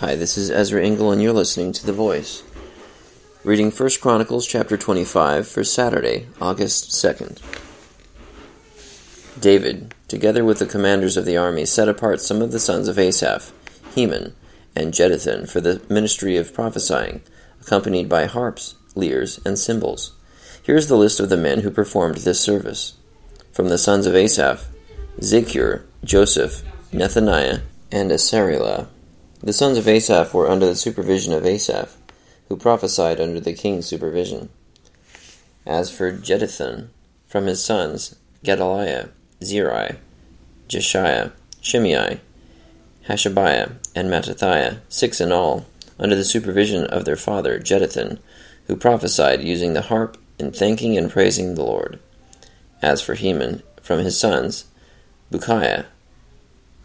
Hi, this is Ezra Engel, and you're listening to The Voice. Reading 1 Chronicles chapter 25 for Saturday, August 2nd. David, together with the commanders of the army, set apart some of the sons of Asaph, Heman, and Jeduthun for the ministry of prophesying, accompanied by harps, lyres, and cymbals. Here is the list of the men who performed this service. From the sons of Asaph, Zaccur, Joseph, Nethaniah, and Asarelah. The sons of Asaph were under the supervision of Asaph, who prophesied under the king's supervision. As for Jeduthun, from his sons, Gedaliah, Zeri, Jeshaiah, Shimei, Hashabiah, and Mattithiah, six in all, under the supervision of their father Jeduthun, who prophesied using the harp in thanking and praising the Lord. As for Heman, from his sons, Bukkiah,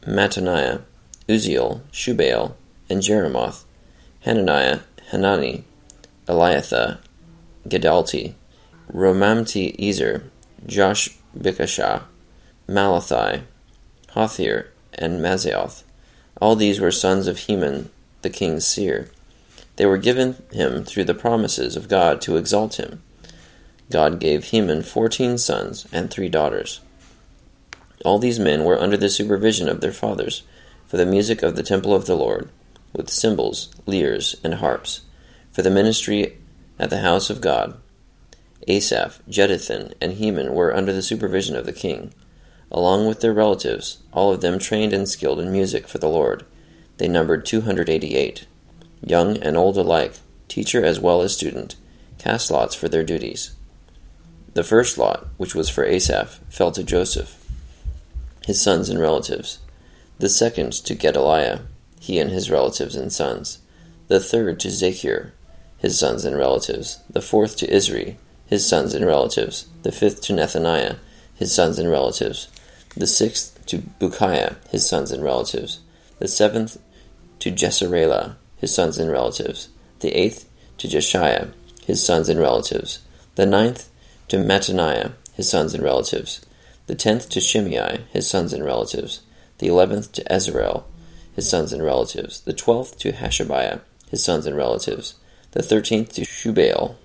Mattaniah, Uzziel, Shubael, and Jerimoth, Hananiah, Hanani, Eliathah, Giddalti, Romamti Ezer, Josh Bikashah, Mallothi, Hothir, and Mahazioth. All these were sons of Heman, the king's seer. They were given him through the promises of God to exalt him. God gave Heman fourteen sons and three daughters. All these men were under the supervision of their fathers for the music of the temple of the Lord, with cymbals, lyres, and harps, for the ministry at the house of God. Asaph, Jeduthun, and Heman were under the supervision of the king, along with their relatives, all of them trained and skilled in music for the Lord. They numbered 288, young and old alike, teacher as well as student, cast lots for their duties. The first lot, which was for Asaph, fell to Joseph, his sons and relatives the second to Gedaliah, he and his relatives and sons, the third to Zaccur, his sons and relatives, the fourth to Izri, his sons and relatives, the fifth to Nethaniah, his sons and relatives, the sixth to Bukkiah, his sons and relatives, the seventh to Jesarelah, his sons and relatives, the eighth to Jeshaiah, his sons and relatives, the ninth to Mattaniah, his sons and relatives, the tenth to Shimei, his sons and relatives, the eleventh to Azarel, his sons and relatives, the twelfth to Hashabiah, his sons and relatives, the thirteenth to Shubael,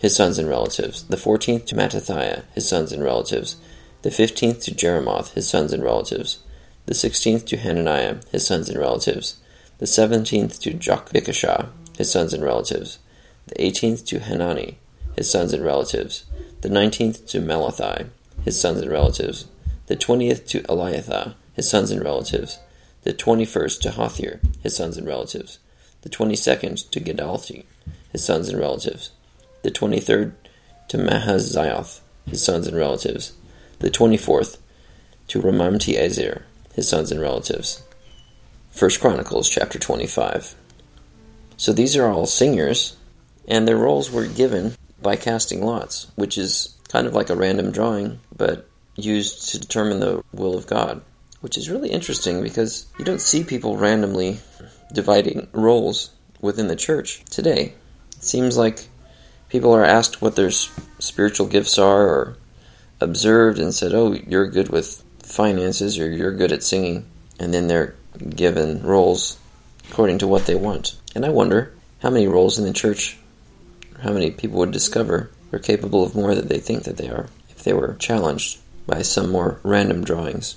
his sons and relatives, the fourteenth to Mattithiah, his sons and relatives, the fifteenth to Jerimoth, his sons and relatives, the sixteenth to Hananiah, his sons and relatives, the seventeenth to Joshbekashah, his sons and relatives, the eighteenth to Hanani, his sons and relatives, the nineteenth to Mallothi, his sons and relatives, the twentieth to Eliathah, his sons and relatives, the twenty-first to Hothir, his sons and relatives, the twenty-second to Giddalti, his sons and relatives, the twenty-third to Mahazioth, his sons and relatives, the twenty-fourth to Romamti Ezer, his sons and relatives. First Chronicles chapter 25. So these are all singers, and their roles were given by casting lots, which is kind of like a random drawing, but used to determine the will of God which is really interesting because you don't see people randomly dividing roles within the church today. It seems like people are asked what their spiritual gifts are or observed and said, "Oh, you're good with finances or you're good at singing." And then they're given roles according to what they want. And I wonder how many roles in the church how many people would discover are capable of more than they think that they are if they were challenged by some more random drawings.